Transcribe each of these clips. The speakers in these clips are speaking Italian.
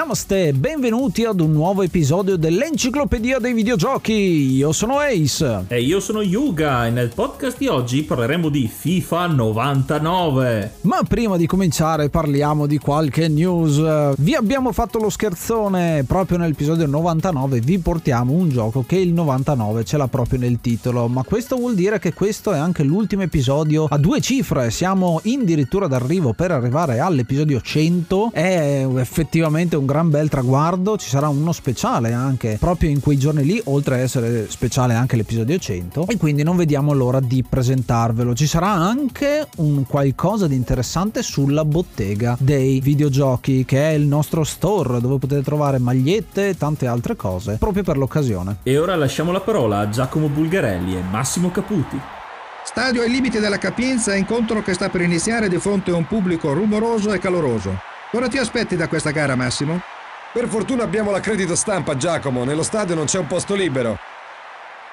Namaste, benvenuti ad un nuovo episodio dell'Enciclopedia dei Videogiochi. Io sono Ace. E io sono Yuga e nel podcast di oggi parleremo di FIFA 99. Ma prima di cominciare parliamo di qualche news. Vi abbiamo fatto lo scherzone proprio nell'episodio 99, vi portiamo un gioco che il 99 ce l'ha proprio nel titolo, ma questo vuol dire che questo è anche l'ultimo episodio a due cifre, siamo addirittura d'arrivo per arrivare all'episodio 100. È effettivamente un gran bel traguardo, ci sarà uno speciale anche proprio in quei giorni lì, oltre ad essere speciale anche l'episodio 100 e quindi non vediamo l'ora di presentarvelo. Ci sarà anche un qualcosa di interessante sulla bottega dei videogiochi che è il nostro store dove potete trovare magliette e tante altre cose proprio per l'occasione. E ora lasciamo la parola a Giacomo Bulgarelli e Massimo Caputi. Stadio ai limiti della capienza, incontro che sta per iniziare di fronte a un pubblico rumoroso e caloroso. Cosa ti aspetti da questa gara, Massimo? Per fortuna abbiamo la credito stampa, Giacomo. Nello stadio non c'è un posto libero.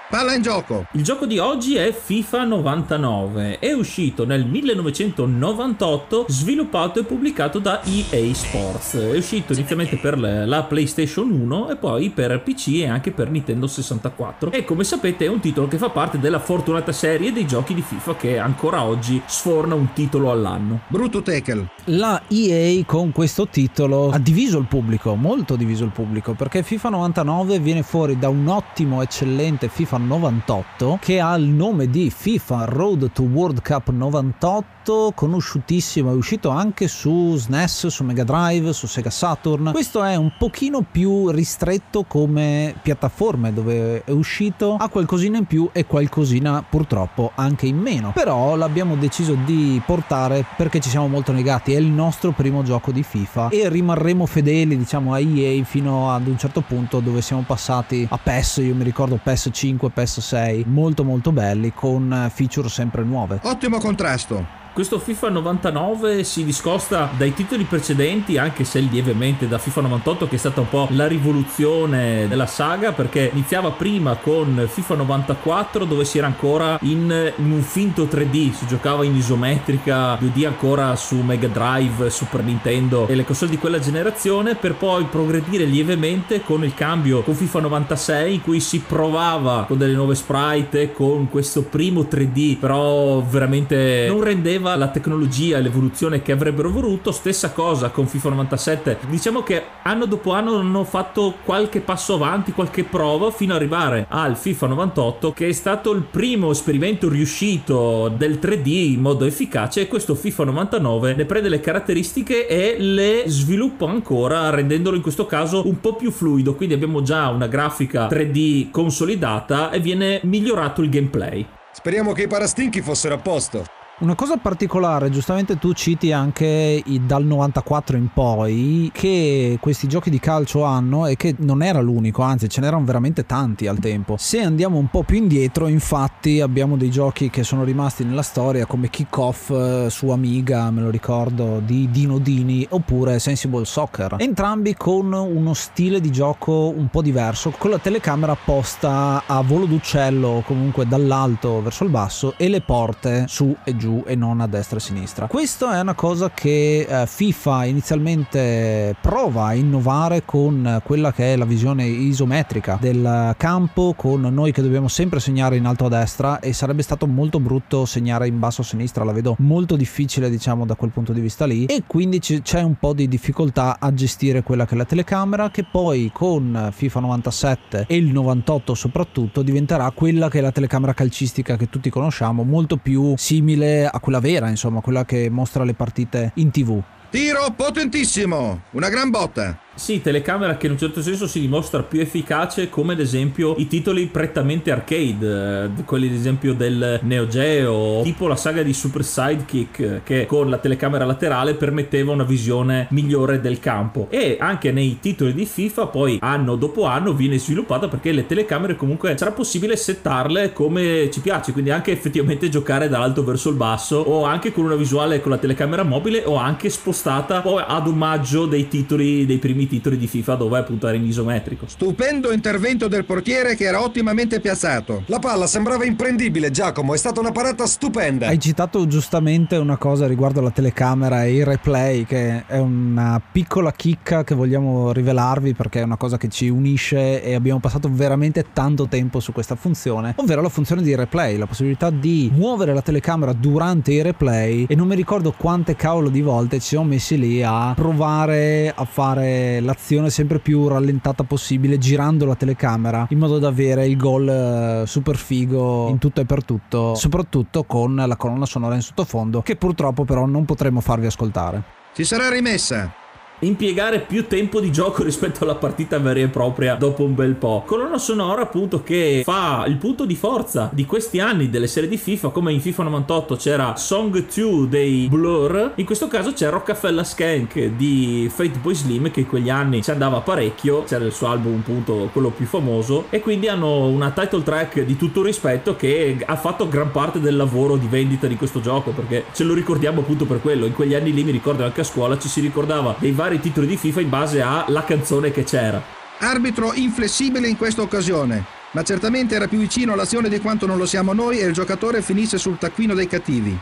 Palla in gioco! Il gioco di oggi è FIFA 99. È uscito nel 1998, sviluppato e pubblicato da EA Sports. È uscito inizialmente per la PlayStation 1 e poi per PC e anche per Nintendo 64. E come sapete è un titolo che fa parte della fortunata serie dei giochi di FIFA che ancora oggi sforna un titolo all'anno. Brutto tackle. La EA con questo titolo ha diviso il pubblico, molto diviso il pubblico, perché FIFA 99 viene fuori da un ottimo, eccellente FIFA 98 che ha il nome di FIFA Road to World Cup 98 conosciutissimo, è uscito anche su SNES, su Mega Drive, su Sega Saturn. Questo è un pochino più ristretto come piattaforme dove è uscito, ha qualcosina in più e qualcosina purtroppo anche in meno. Però l'abbiamo deciso di portare perché ci siamo molto legati, è il nostro primo gioco di FIFA e rimarremo fedeli diciamo a EA fino ad un certo punto dove siamo passati a PES, io mi ricordo PES 5, PES 6, molto molto belli con feature sempre nuove. Ottimo contrasto. Questo FIFA 99 si discosta dai titoli precedenti, anche se lievemente da FIFA 98, che è stata un po' la rivoluzione della saga, perché iniziava prima con FIFA 94, dove si era ancora in, in un finto 3D, si giocava in isometrica 2D ancora su Mega Drive, Super Nintendo e le console di quella generazione, per poi progredire lievemente con il cambio con FIFA 96, in cui si provava con delle nuove sprite, con questo primo 3D, però veramente non rendeva aveva la tecnologia e l'evoluzione che avrebbero voluto. Stessa cosa con FIFA 97. Diciamo che anno dopo anno hanno fatto qualche passo avanti, qualche prova fino ad arrivare al FIFA 98 che è stato il primo esperimento riuscito del 3D in modo efficace e questo FIFA 99 ne prende le caratteristiche e le sviluppa ancora rendendolo in questo caso un po' più fluido. Quindi abbiamo già una grafica 3D consolidata e viene migliorato il gameplay. Speriamo che i parastinchi fossero a posto. Una cosa particolare, giustamente tu citi anche dal 94 in poi che questi giochi di calcio hanno e che non era l'unico, anzi ce n'erano veramente tanti al tempo. Se andiamo un po' più indietro, infatti abbiamo dei giochi che sono rimasti nella storia come Kickoff eh, su Amiga, me lo ricordo, di Dino Dini, oppure Sensible Soccer. Entrambi con uno stile di gioco un po' diverso, con la telecamera posta a volo d'uccello o comunque dall'alto verso il basso e le porte su e giù giù e non a destra e a sinistra. Questa è una cosa che eh, FIFA inizialmente prova a innovare con quella che è la visione isometrica del campo, con noi che dobbiamo sempre segnare in alto a destra e sarebbe stato molto brutto segnare in basso a sinistra, la vedo molto difficile diciamo da quel punto di vista lì e quindi c'è un po' di difficoltà a gestire quella che è la telecamera che poi con FIFA 97 e il 98 soprattutto diventerà quella che è la telecamera calcistica che tutti conosciamo, molto più simile a quella vera, insomma, quella che mostra le partite in tv. Tiro potentissimo, una gran botta. Sì, telecamera che in un certo senso si dimostra più efficace come ad esempio i titoli prettamente arcade, eh, quelli ad esempio del Neo Geo, tipo la saga di Super Sidekick che con la telecamera laterale permetteva una visione migliore del campo e anche nei titoli di FIFA poi anno dopo anno viene sviluppata perché le telecamere comunque sarà possibile settarle come ci piace, quindi anche effettivamente giocare dall'alto verso il basso o anche con una visuale con la telecamera mobile o anche spostata poi ad omaggio dei titoli dei primi titoli di FIFA dove appunto era in isometrico. Stupendo intervento del portiere che era ottimamente piazzato. La palla sembrava imprendibile, Giacomo, è stata una parata stupenda. Hai citato giustamente una cosa riguardo la telecamera e il replay, che è una piccola chicca che vogliamo rivelarvi perché è una cosa che ci unisce e abbiamo passato veramente tanto tempo su questa funzione, ovvero la funzione di replay, la possibilità di muovere la telecamera durante i replay e non mi ricordo quante cavolo di volte ci siamo messi lì a provare a fare l'azione sempre più rallentata possibile girando la telecamera in modo da avere il gol eh, super figo in tutto e per tutto, soprattutto con la colonna sonora in sottofondo che purtroppo però non potremo farvi ascoltare. Si sarà rimessa. Impiegare più tempo di gioco rispetto alla partita vera e propria dopo un bel po'. Colonna sonora appunto che fa il punto di forza di questi anni delle serie di FIFA, come in FIFA 98 c'era Song 2 dei Blur, in questo caso c'è Rockefeller Skank di Fate Boy Slim che in quegli anni ci andava parecchio, c'era il suo album appunto quello più famoso e quindi hanno una title track di tutto rispetto che ha fatto gran parte del lavoro di vendita di questo gioco perché ce lo ricordiamo appunto per quello, in quegli anni lì mi ricordo anche a scuola ci si ricordava dei vari titoli di FIFA in base alla canzone che c'era. Arbitro inflessibile in questa occasione, ma certamente era più vicino all'azione di quanto non lo siamo noi e il giocatore finisse sul taccuino dei cattivi.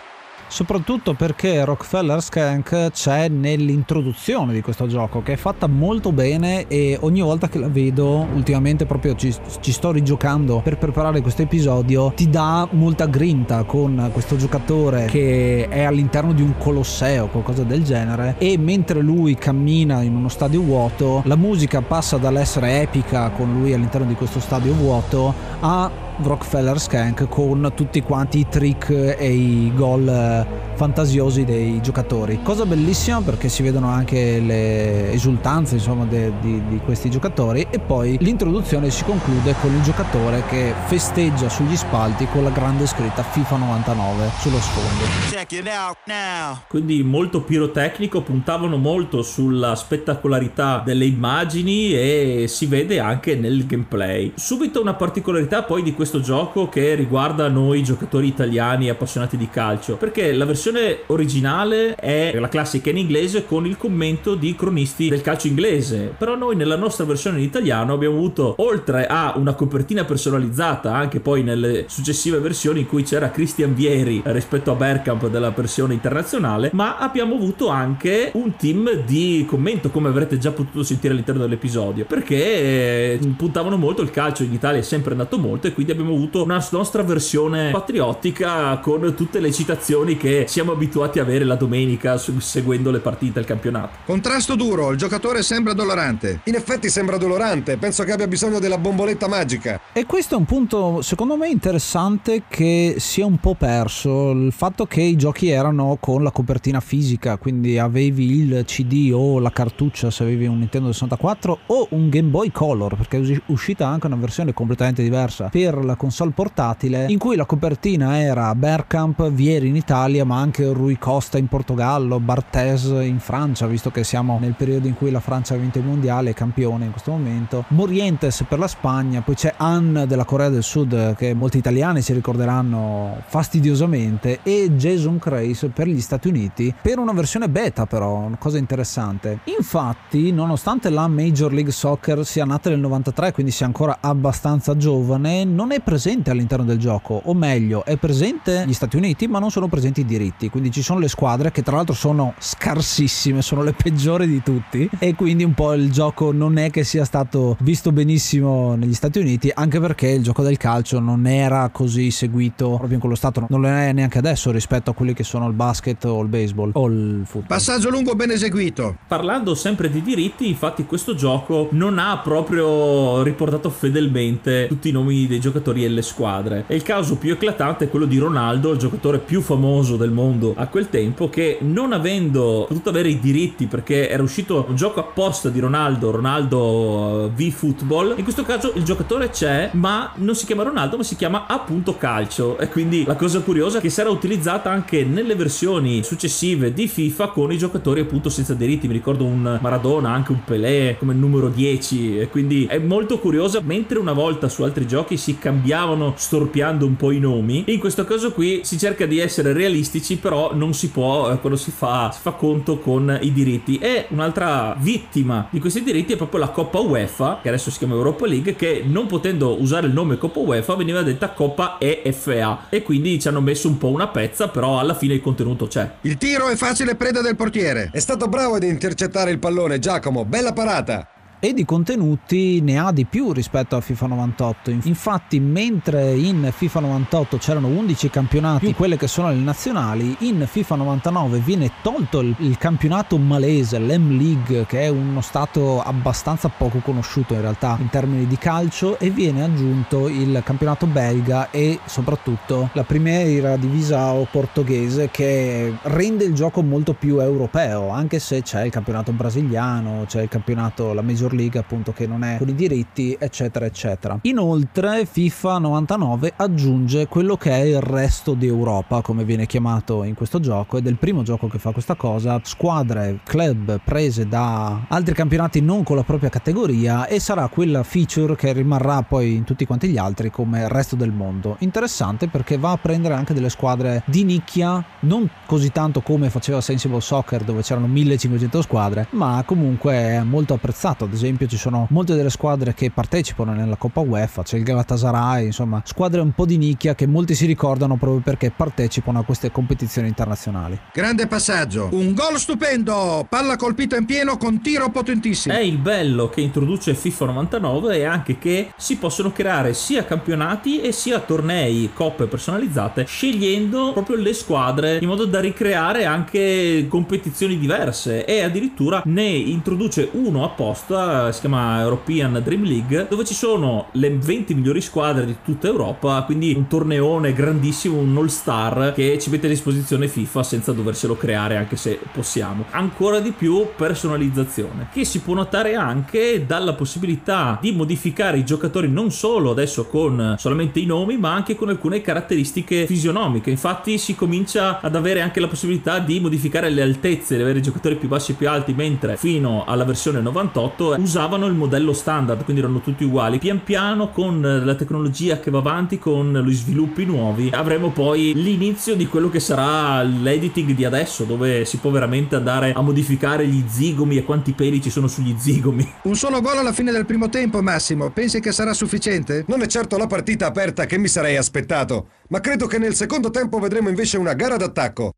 Soprattutto perché Rockefeller Skank c'è nell'introduzione di questo gioco che è fatta molto bene e ogni volta che la vedo ultimamente proprio ci, ci sto rigiocando per preparare questo episodio ti dà molta grinta con questo giocatore che è all'interno di un colosseo qualcosa del genere e mentre lui cammina in uno stadio vuoto la musica passa dall'essere epica con lui all'interno di questo stadio vuoto a Rockefeller Skank con tutti quanti i trick e i gol eh, fantasiosi dei giocatori. Cosa bellissima perché si vedono anche le esultanze insomma de- di-, di questi giocatori e poi l'introduzione si conclude con il giocatore che festeggia sugli spalti con la grande scritta FIFA 99 sullo sfondo. Quindi molto pirotecnico, puntavano molto sulla spettacolarità delle immagini e si vede anche nel gameplay. Subito una particolarità poi di questo gioco che riguarda noi giocatori italiani appassionati di calcio, perché la versione originale è la classica in inglese con il commento di cronisti del calcio inglese, però noi nella nostra versione in italiano abbiamo avuto oltre a una copertina personalizzata anche poi nelle successive versioni in cui c'era Christian Vieri rispetto a Bergkamp della versione internazionale, ma abbiamo avuto anche un team di commento come avrete già potuto sentire all'interno dell'episodio, perché eh, puntavano molto il calcio. In Italia è sempre andato molto e quindi abbiamo avuto una nostra versione patriottica con tutte le citazioni che siamo abituati a avere la domenica seguendo le partite del campionato. Contrasto duro, il giocatore sembra dolorante. In effetti sembra dolorante, penso che abbia bisogno della bomboletta magica. E questo è un punto secondo me interessante che si è un po' perso, il fatto che i giochi erano con la copertina fisica, quindi avevi il CD o la cartuccia se avevi un Nintendo 64 o un Game Boy Color, perché è uscita anche una versione completamente diversa per la console portatile in cui la copertina era Bergkamp, Vieri in Italia, ma anche Rui Costa in Portogallo, Barthez in Francia, visto che siamo nel periodo in cui la Francia ha vinto il mondiale, è campione in questo momento, Morientes per la Spagna, poi c'è Anne della Corea del Sud che molti italiani si ricorderanno fastidiosamente e Jason Crace per gli Stati Uniti per una versione beta però, una cosa interessante. Infatti, nonostante la Major League Soccer sia nata nel 93, quindi sia ancora abbastanza giovane, non è presente all'interno del gioco, o meglio, è presente gli Stati Uniti, ma non sono presenti i diritti. Quindi ci sono le squadre che tra l'altro sono scarsissime, sono le peggiori di tutti e quindi un po' il gioco non è che sia stato visto benissimo negli Stati Uniti, anche perché il gioco del calcio non era così seguito proprio in quello stato, non lo è neanche adesso rispetto a quelli che sono il basket o il baseball o il football. Passaggio lungo ben eseguito. Parlando sempre di diritti, infatti questo gioco non ha proprio riportato fedelmente tutti i nomi dei giocatori e le squadre. E il caso più eclatante è quello di Ronaldo, il giocatore più famoso del mondo a quel tempo, che non avendo potuto avere i diritti perché era uscito un gioco apposta di Ronaldo, Ronaldo eh, V Football, in questo caso il giocatore c'è, ma non si chiama Ronaldo, ma si chiama appunto calcio. E quindi la cosa curiosa è che sarà utilizzata anche nelle versioni successive di FIFA con i giocatori appunto senza diritti. Mi ricordo un Maradona, anche un Pelé come numero 10. E quindi è molto curiosa. Mentre una volta su altri giochi si cambiava cambiavano storpiando un po' i nomi. E in questo caso qui si cerca di essere realistici, però non si può eh, quando si fa, si fa conto con i diritti. E un'altra vittima di questi diritti è proprio la Coppa UEFA, che adesso si chiama Europa League, che non potendo usare il nome Coppa UEFA veniva detta Coppa EFA. E quindi ci hanno messo un po' una pezza, però alla fine il contenuto c'è. Il tiro è facile preda del portiere. È stato bravo ad intercettare il pallone, Giacomo. Bella parata e di contenuti ne ha di più rispetto a FIFA 98. Infatti, mentre in FIFA 98 c'erano 11 campionati, più quelle che sono le nazionali, in FIFA 99 viene tolto il, il campionato malese, l'M League, che è uno stato abbastanza poco conosciuto in realtà in termini di calcio, e viene aggiunto il campionato belga e soprattutto la Primeira Divisao portoghese che rende il gioco molto più europeo, anche se c'è il campionato brasiliano, c'è il campionato, la Major League appunto che non è con i diritti eccetera eccetera. Inoltre FIFA 99 aggiunge quello che è il resto di Europa come viene chiamato in questo gioco ed è il primo gioco che fa questa cosa, squadre, club prese da altri campionati non con la propria categoria e sarà quella feature che rimarrà poi in tutti quanti gli altri come il resto del mondo. Interessante perché va a prendere anche delle squadre di nicchia, non così tanto come faceva Sensible Soccer dove c'erano 1500 squadre, ma comunque è molto apprezzato. Ad esempio esempio ci sono molte delle squadre che partecipano nella Coppa UEFA, c'è il Galatasaray, insomma squadre un po' di nicchia che molti si ricordano proprio perché partecipano a queste competizioni internazionali. Grande passaggio, un gol stupendo, palla colpita in pieno con tiro potentissimo. È il bello che introduce FIFA 99 e anche che si possono creare sia campionati e sia tornei, coppe personalizzate, scegliendo proprio le squadre in modo da ricreare anche competizioni diverse e addirittura ne introduce uno apposta si chiama European Dream League, dove ci sono le 20 migliori squadre di tutta Europa, quindi un torneone grandissimo, un all-star che ci mette a disposizione FIFA senza doverselo creare anche se possiamo. Ancora di più personalizzazione, che si può notare anche dalla possibilità di modificare i giocatori non solo adesso con solamente i nomi, ma anche con alcune caratteristiche fisionomiche. Infatti si comincia ad avere anche la possibilità di modificare le altezze, di avere i giocatori più bassi e più alti, mentre fino alla versione 98 usavano il modello standard, quindi erano tutti uguali. Pian piano con la tecnologia che va avanti, con gli sviluppi nuovi, avremo poi l'inizio di quello che sarà l'editing di adesso, dove si può veramente andare a modificare gli zigomi e quanti peli ci sono sugli zigomi. Un solo gol alla fine del primo tempo, Massimo. Pensi che sarà sufficiente? Non è certo la partita aperta che mi sarei aspettato, ma credo che nel secondo tempo vedremo invece una gara d'attacco.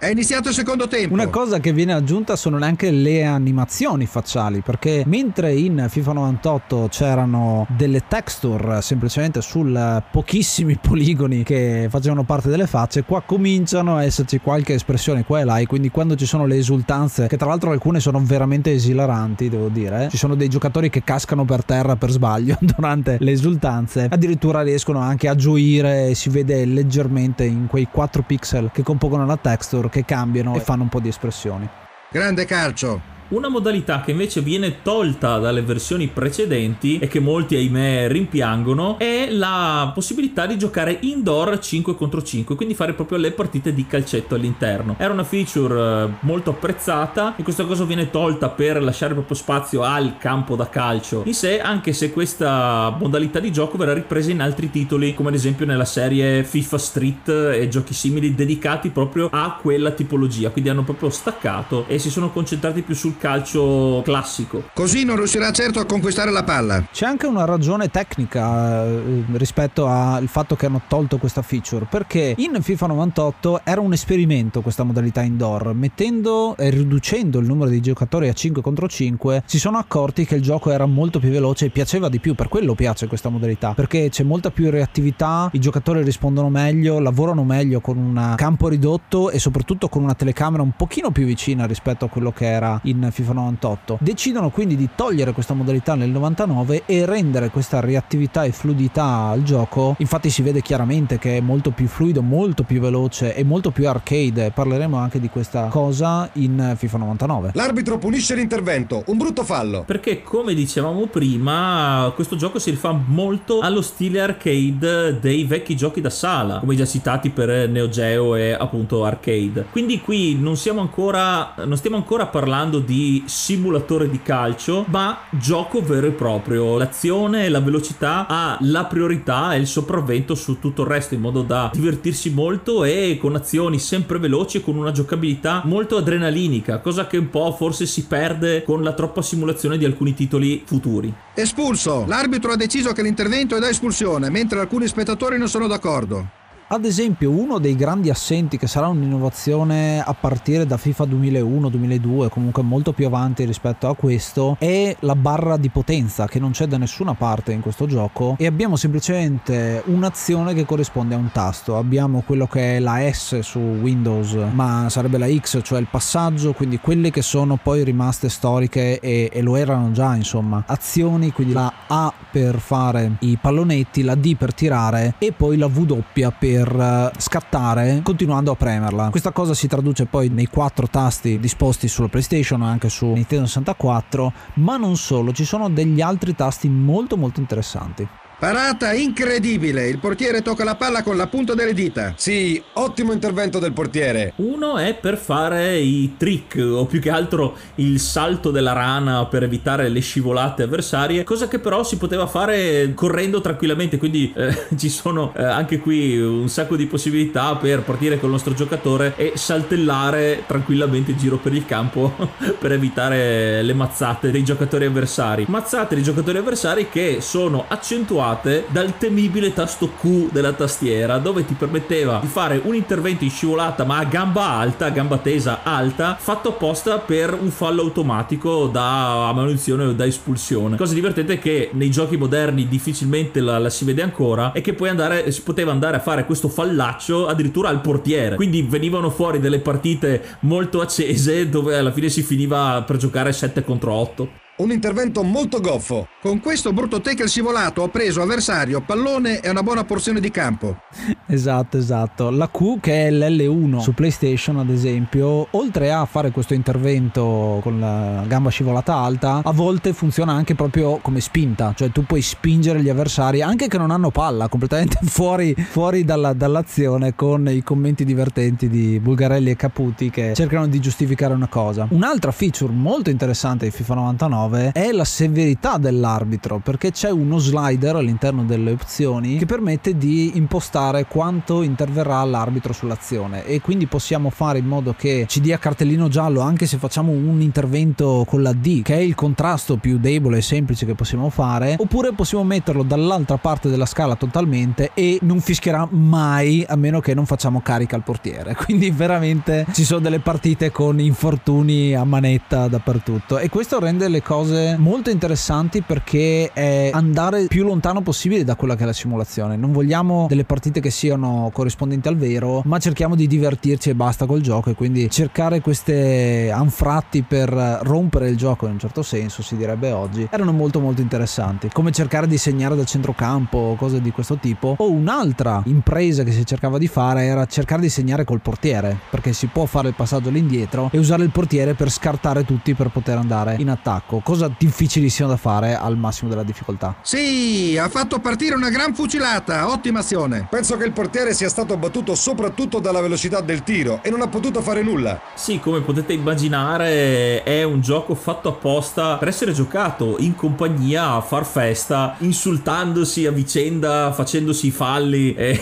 È iniziato il secondo tempo. Una cosa che viene aggiunta sono anche le animazioni facciali, perché mentre in FIFA 98 c'erano delle texture semplicemente sul pochissimi poligoni che facevano parte delle facce, qua cominciano a esserci qualche espressione qua e là e quindi quando ci sono le esultanze, che tra l'altro alcune sono veramente esilaranti, devo dire, eh, ci sono dei giocatori che cascano per terra per sbaglio durante le esultanze, addirittura riescono anche a gioire e si vede leggermente in quei 4 pixel che compongono la texture cambiano e fanno un po' di espressioni. Grande calcio. Una modalità che invece viene tolta dalle versioni precedenti e che molti ahimè rimpiangono è la possibilità di giocare indoor 5 contro 5, quindi fare proprio le partite di calcetto all'interno. Era una feature eh, molto apprezzata e questa cosa viene tolta per lasciare proprio spazio al campo da calcio in sé, anche se questa modalità di gioco verrà ripresa in altri titoli, come ad esempio nella serie FIFA Street e giochi simili dedicati proprio a quella tipologia, quindi hanno proprio staccato e si sono concentrati più sul calcio classico. Così non riuscirà certo a conquistare la palla. C'è anche una ragione tecnica eh, rispetto al fatto che hanno tolto questa feature, perché in FIFA 98 era un esperimento questa modalità indoor, mettendo e riducendo il numero di giocatori a 5 contro 5, si sono accorti che il gioco era molto più veloce e piaceva di più, per quello piace questa modalità, perché c'è molta più reattività, i giocatori rispondono meglio, lavorano meglio con un campo ridotto e soprattutto con una telecamera un pochino più vicina rispetto a quello che era in FIFA 98. Decidono quindi di togliere questa modalità nel 99 e rendere questa reattività e fluidità al gioco. Infatti si vede chiaramente che è molto più fluido, molto più veloce e molto più arcade. Parleremo anche di questa cosa in FIFA 99. L'arbitro punisce l'intervento, un brutto fallo. Perché come dicevamo prima, questo gioco si rifà molto allo stile arcade dei vecchi giochi da sala, come già citati per Neo Geo e appunto arcade. Quindi qui non siamo ancora non stiamo ancora parlando di simulatore di calcio, ma gioco vero e proprio. L'azione e la velocità ha la priorità e il sopravvento su tutto il resto, in modo da divertirsi molto e con azioni sempre veloci e con una giocabilità molto adrenalinica, cosa che un po' forse si perde con la troppa simulazione di alcuni titoli futuri. Espulso! L'arbitro ha deciso che l'intervento è da espulsione, mentre alcuni spettatori non sono d'accordo. Ad esempio, uno dei grandi assenti che sarà un'innovazione a partire da FIFA 2001-2002, comunque molto più avanti rispetto a questo, è la barra di potenza che non c'è da nessuna parte in questo gioco e abbiamo semplicemente un'azione che corrisponde a un tasto. Abbiamo quello che è la S su Windows, ma sarebbe la X, cioè il passaggio, quindi quelle che sono poi rimaste storiche e, e lo erano già, insomma, azioni, quindi la A per fare i pallonetti, la D per tirare e poi la W per per eh, scattare continuando a premerla. Questa cosa si traduce poi nei quattro tasti disposti sulla PlayStation anche su Nintendo 64, ma non solo, ci sono degli altri tasti molto molto interessanti. Parata incredibile, il portiere tocca la palla con la punta delle dita. Sì, ottimo intervento del portiere. Uno è per fare i trick o più che altro il salto della rana per evitare le scivolate avversarie, cosa che però si poteva fare correndo tranquillamente, quindi eh, ci sono eh, anche qui un sacco di possibilità per partire con il nostro giocatore e saltellare tranquillamente in giro per il campo per evitare le mazzate dei giocatori avversari. Mazzate dei giocatori avversari che sono accentuate effettuate dal temibile tasto Q della tastiera dove ti permetteva di fare un intervento in scivolata ma a gamba alta, gamba tesa alta, fatto apposta per un fallo automatico da manutenzione o da espulsione. Cosa divertente che nei giochi moderni difficilmente la, la si vede ancora e che poi andare, si poteva andare a fare questo fallaccio addirittura al portiere. Quindi venivano fuori delle partite molto accese dove alla fine si finiva per giocare 7 contro 8. Un intervento molto goffo. Con questo brutto tackle scivolato ho preso avversario, pallone e una buona porzione di campo. esatto, esatto. La Q che è l'L1 su PlayStation ad esempio, oltre a fare questo intervento con la gamba scivolata alta, a volte funziona anche proprio come spinta, cioè tu puoi spingere gli avversari anche che non hanno palla, completamente fuori, fuori dalla, dall'azione con i commenti divertenti di Bulgarelli e Caputi che cercano di giustificare una cosa. Un'altra feature molto interessante di FIFA 99 99 è la severità dell'arbitro, perché c'è uno slider all'interno delle opzioni che permette di impostare quanto interverrà l'arbitro sull'azione e quindi possiamo fare in modo che ci dia cartellino giallo anche se facciamo un intervento con la D, che è il contrasto più debole e semplice che possiamo fare, oppure possiamo metterlo dall'altra parte della scala totalmente e non fischierà mai a meno che non facciamo carica al portiere. Quindi veramente ci sono delle partite con infortuni a manetta dappertutto e questo rende le cose molto interessanti perché è andare più lontano possibile da quella che è la simulazione. Non vogliamo delle partite che siano corrispondenti al vero, ma cerchiamo di divertirci e basta col gioco e quindi cercare queste anfratti per rompere il gioco in un certo senso, si direbbe oggi, erano molto molto interessanti. Come cercare di segnare dal centrocampo, cose di questo tipo. O un'altra impresa che si cercava di fare era cercare di segnare col portiere, perché si può fare il passaggio all'indietro e usare il portiere per scartare tutti per poter andare in attacco. Cosa difficilissima da fare al massimo della difficoltà. Sì, ha fatto partire una gran fucilata, ottima azione. Penso che il portiere sia stato battuto soprattutto dalla velocità del tiro e non ha potuto fare nulla. Sì, come potete immaginare è un gioco fatto apposta per essere giocato in compagnia a far festa, insultandosi a vicenda, facendosi i falli e,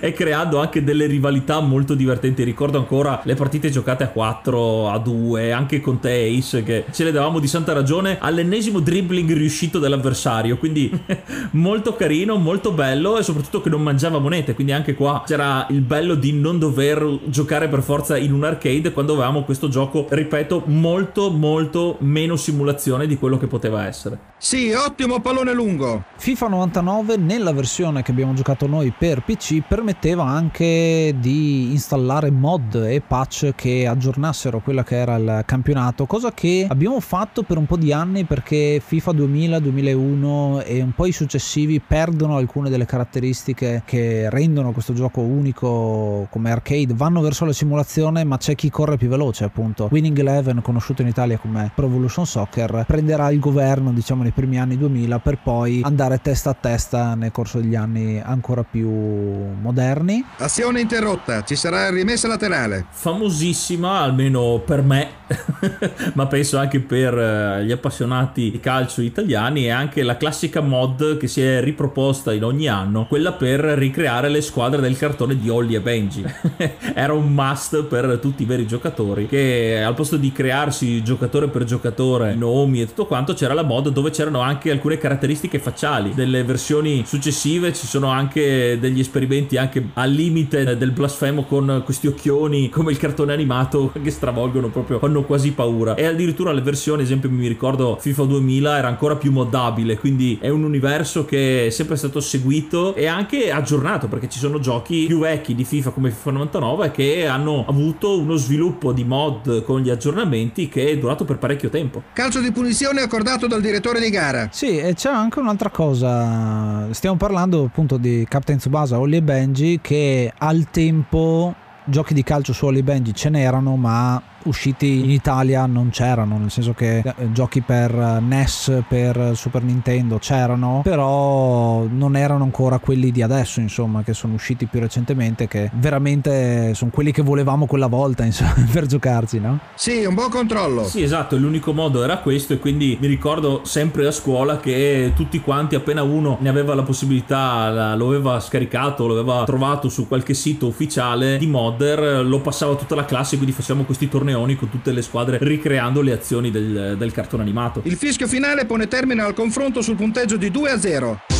e creando anche delle rivalità molto divertenti. Ricordo ancora le partite giocate a 4, a 2, anche con te Ace che ce le davamo di santa ragione all'ennesimo dribbling riuscito dell'avversario, quindi molto carino, molto bello e soprattutto che non mangiava monete, quindi anche qua c'era il bello di non dover giocare per forza in un arcade quando avevamo questo gioco, ripeto, molto molto meno simulazione di quello che poteva essere. Sì, ottimo pallone lungo. FIFA 99 nella versione che abbiamo giocato noi per PC permetteva anche di installare mod e patch che aggiornassero quella che era il campionato, cosa che abbiamo fatto per un po' di anni perché FIFA 2000, 2001 e un po' i successivi perdono alcune delle caratteristiche che rendono questo gioco unico come arcade, vanno verso la simulazione ma c'è chi corre più veloce appunto. Winning Eleven, conosciuto in Italia come Pro Evolution Soccer, prenderà il governo diciamo nei primi anni 2000 per poi andare testa a testa nel corso degli anni ancora più moderni. Azione interrotta, ci sarà rimessa laterale. Famosissima, almeno per me, ma penso anche per gli appassionati di calcio italiani, è anche la classica mod che si è riproposta in ogni anno, quella per ricreare le squadre del cartone di Holly e Benji. Era un must per tutti i veri giocatori che al posto di crearsi giocatore per giocatore, nomi e tutto quanto, c'era la mod dove c'erano anche alcune caratteristiche facciali. Delle versioni successive ci sono anche degli esperimenti anche al limite del blasfemo con questi occhioni come il cartone animato che stravolgono proprio, fanno quasi paura. E addirittura le versioni, esempio mi ricordo FIFA 2000 era ancora più moddabile, quindi è un universo che è sempre stato seguito e anche aggiornato perché ci sono giochi più vecchi di FIFA come FIFA 99 che hanno avuto uno sviluppo di mod con gli aggiornamenti che è durato per parecchio tempo. Calcio di punizione accordato dal direttore di gara. Sì, e c'è anche un'altra cosa. Stiamo parlando appunto di Captain Tsubasa, Holly e Benji, che al tempo giochi di calcio su Holly e Benji ce n'erano, ma usciti in Italia non c'erano, nel senso che eh, giochi per NES, per Super Nintendo c'erano, però non erano ancora quelli di adesso, insomma, che sono usciti più recentemente, che veramente sono quelli che volevamo quella volta, insomma, per giocarci, no? Sì, un buon controllo. Sì, esatto, l'unico modo era questo e quindi mi ricordo sempre a scuola che tutti quanti, appena uno ne aveva la possibilità, lo aveva scaricato, lo aveva trovato su qualche sito ufficiale di modder, lo passava tutta la classe, quindi facciamo questi tornei torneoni con tutte le squadre ricreando le azioni del, del cartone animato. Il fischio finale pone termine al confronto sul punteggio di 2 a 0.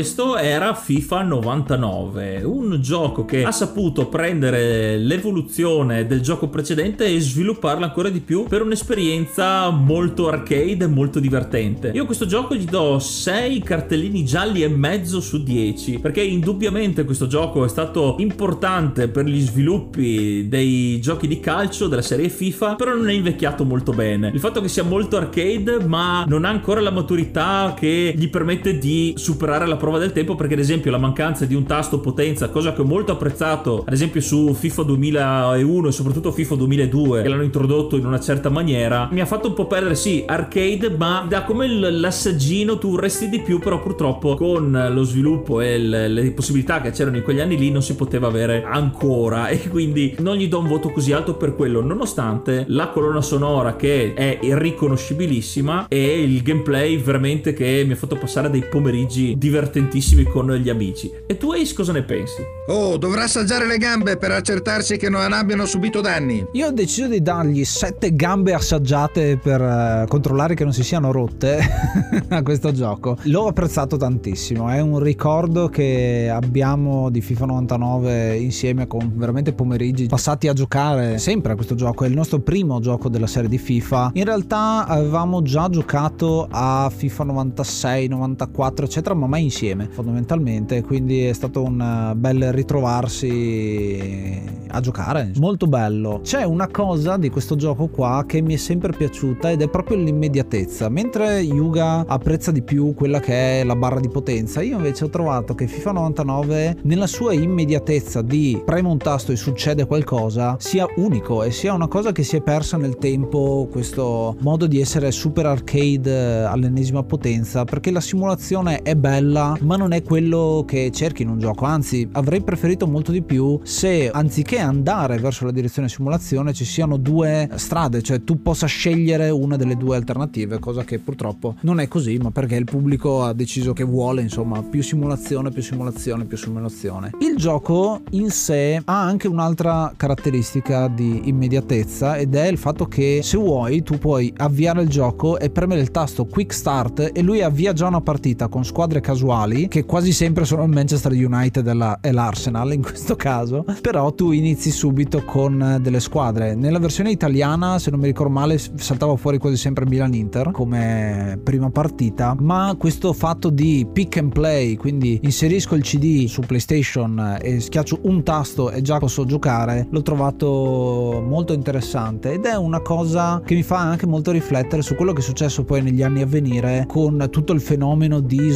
Questo era FIFA 99, un gioco che ha saputo prendere l'evoluzione del gioco precedente e svilupparla ancora di più per un'esperienza molto arcade e molto divertente. Io a questo gioco gli do 6 cartellini gialli e mezzo su 10, perché indubbiamente questo gioco è stato importante per gli sviluppi dei giochi di calcio della serie FIFA, però non è invecchiato molto bene. Il fatto che sia molto arcade, ma non ha ancora la maturità che gli permette di superare la prova del tempo, perché ad esempio la mancanza di un tasto potenza, cosa che ho molto apprezzato, ad esempio su FIFA 2001 e soprattutto FIFA 2002, che l'hanno introdotto in una certa maniera, mi ha fatto un po' perdere, sì, arcade, ma da come l'assaggino tu resti di più, però purtroppo con lo sviluppo e le possibilità che c'erano in quegli anni lì non si poteva avere ancora. E quindi non gli do un voto così alto per quello, nonostante la colonna sonora che è irriconoscibilissima e il gameplay veramente che mi ha fatto passare dei pomeriggi divertentissimi con gli amici. E tu Ace cosa ne pensi? Oh, dovrà assaggiare le gambe per accertarsi che non abbiano subito danni. Io ho deciso di dargli sette gambe assaggiate per uh, controllare che non si siano rotte a questo gioco. L'ho apprezzato tantissimo, è un ricordo che abbiamo di FIFA 99 insieme con veramente pomeriggi passati a giocare sempre a questo gioco, è il nostro primo gioco della serie di FIFA. In realtà avevamo già giocato a FIFA 96, 94 eccetera, ma mai insieme fondamentalmente, quindi è stato un bel ritrovarsi a giocare. Molto bello. C'è una cosa di questo gioco qua che mi è sempre piaciuta ed è proprio l'immediatezza. Mentre Yuga apprezza di più quella che è la barra di potenza, io invece ho trovato che FIFA 99 nella sua immediatezza di premo un tasto e succede qualcosa sia unico e sia una cosa che si è persa nel tempo questo modo di essere super arcade all'ennesima potenza perché la simulazione è bella ma non è quello che cerchi in un gioco anzi avrei preferito molto di più se anziché andare verso la direzione simulazione ci siano due strade cioè tu possa scegliere una delle due alternative cosa che purtroppo non è così ma perché il pubblico ha deciso che vuole insomma più simulazione più simulazione più simulazione. Il gioco in sé ha anche un'altra caratteristica di immediatezza ed è il fatto che se vuoi tu puoi avviare il gioco e premere il tasto quick start e lui avvia già una partita con squadre casuali che quasi sempre sono il Manchester United e l'Arsenal in questo caso. Però tu inizi subito con delle squadre. Nella versione italiana se non mi ricordo male saltava fuori quasi sempre Milan-Inter come prima partita. Ma questo fatto di pick and play quindi inserisco il CD su PlayStation e schiaccio un tasto e già posso giocare l'ho trovato molto interessante. Ed è una cosa che mi fa anche molto riflettere su quello che è successo poi negli anni a venire con tutto il fenomeno di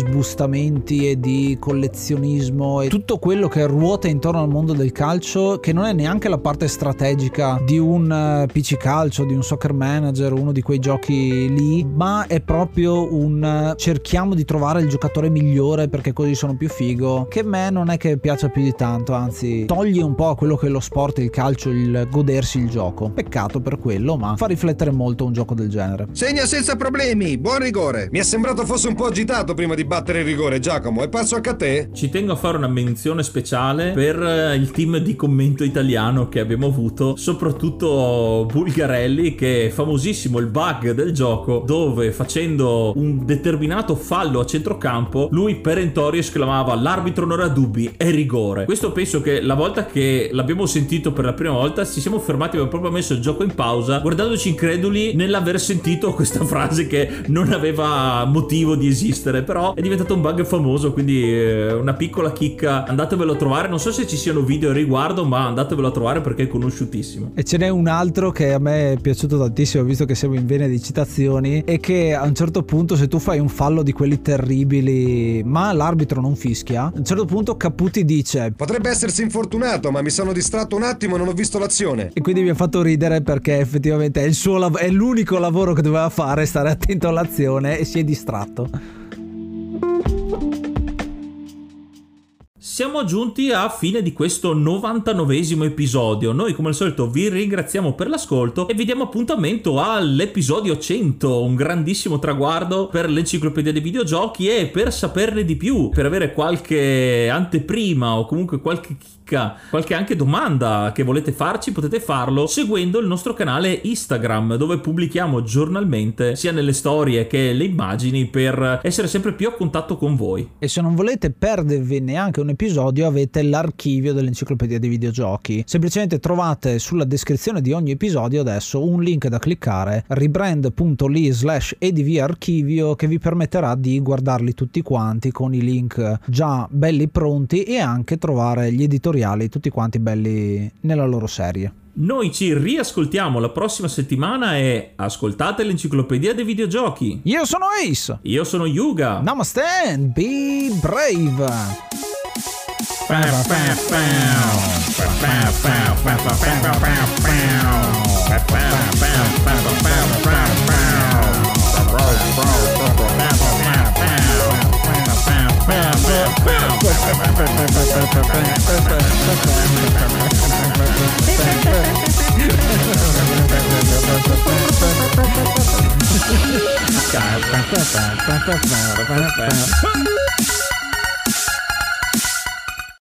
sbustamenti e di collezionismo e tutto quello che ruota intorno al mondo del calcio che non è neanche la parte strategica di un eh, PC calcio, di un soccer manager, uno di quei giochi lì, ma è proprio un eh, cerchiamo di trovare il giocatore migliore perché così sono più figo, che a me non è che piaccia più di tanto, anzi toglie un po' a quello che è lo sport, il calcio, il godersi il gioco. Peccato per quello, ma fa riflettere molto un gioco del genere. Segna senza problemi, buon rigore. Mi è sembrato fosse un po' agitato prima di battere il rigore, Giacomo. E passo anche a te? Ci tengo a fare una menzione speciale per eh, il team di commento italiano che abbiamo avuto, soprattutto Bulgarelli, che è famosissimo il bug del gioco dove facendo un determinato fallo a centrocampo, lui perentorio esclamava l'arbitro non ha dubbi, è rigore. Questo penso che la volta che l'abbiamo sentito per la prima volta ci siamo fermati, abbiamo proprio messo il gioco in pausa, guardandoci increduli nell'aver sentito questa frase che non aveva motivo di esistere, però è diventato un bug famoso, quindi eh, una piccola chicca, andatevelo a trovare, non so se ci siano video a riguardo, ma andatevelo a trovare perché è conosciutissimo. E ce n'è un altro che a me è piaciuto tantissimo, visto che siamo in vena di citazioni, e che a un certo punto se tu fai un fallo di quelli terribili, ma l'arbitro non fischia, a un certo punto Caputi dice Potrebbe essersi infortunato, ma mi sono distratto un attimo e non ho visto l'azione. E quindi mi ha fatto ridere perché effettivamente è, il suo lav- è l'unico lavoro che doveva fare, stare attento all'azione e si è distratto. Siamo giunti a fine di questo 99esimo episodio. Noi come al solito vi ringraziamo per l'ascolto e vi diamo appuntamento all'episodio 100, un grandissimo traguardo per l'enciclopedia dei videogiochi e per saperne di più, per avere qualche anteprima o comunque qualche chicca, qualche anche domanda che volete farci, potete farlo seguendo il nostro canale Instagram dove pubblichiamo giornalmente sia nelle storie che le immagini per essere sempre più a contatto con voi. E se non volete perdervi neanche un episodio avete l'archivio dell'enciclopedia dei videogiochi. Semplicemente trovate sulla descrizione di ogni episodio adesso un link da cliccare rebrand.ly slash edvarchivio che vi permetterà di guardarli tutti quanti con i link già belli pronti e anche trovare gli editoriali tutti quanti belli nella loro serie. Noi ci riascoltiamo la prossima settimana e ascoltate l'enciclopedia dei videogiochi. Io sono Ace. Io sono Yuga. Namaste and be brave. Bam.